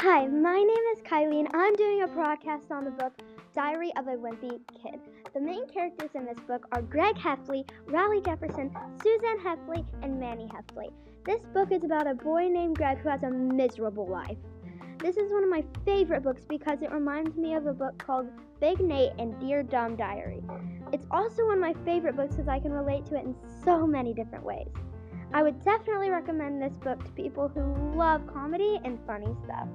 Hi, my name is Kylie, and I'm doing a podcast on the book Diary of a Wimpy Kid. The main characters in this book are Greg Heffley, Rowley Jefferson, Suzanne Heffley, and Manny Heffley. This book is about a boy named Greg who has a miserable life. This is one of my favorite books because it reminds me of a book called Big Nate and Dear Dumb Diary. It's also one of my favorite books because I can relate to it in so many different ways. I would definitely recommend this book to people who love comedy and funny stuff.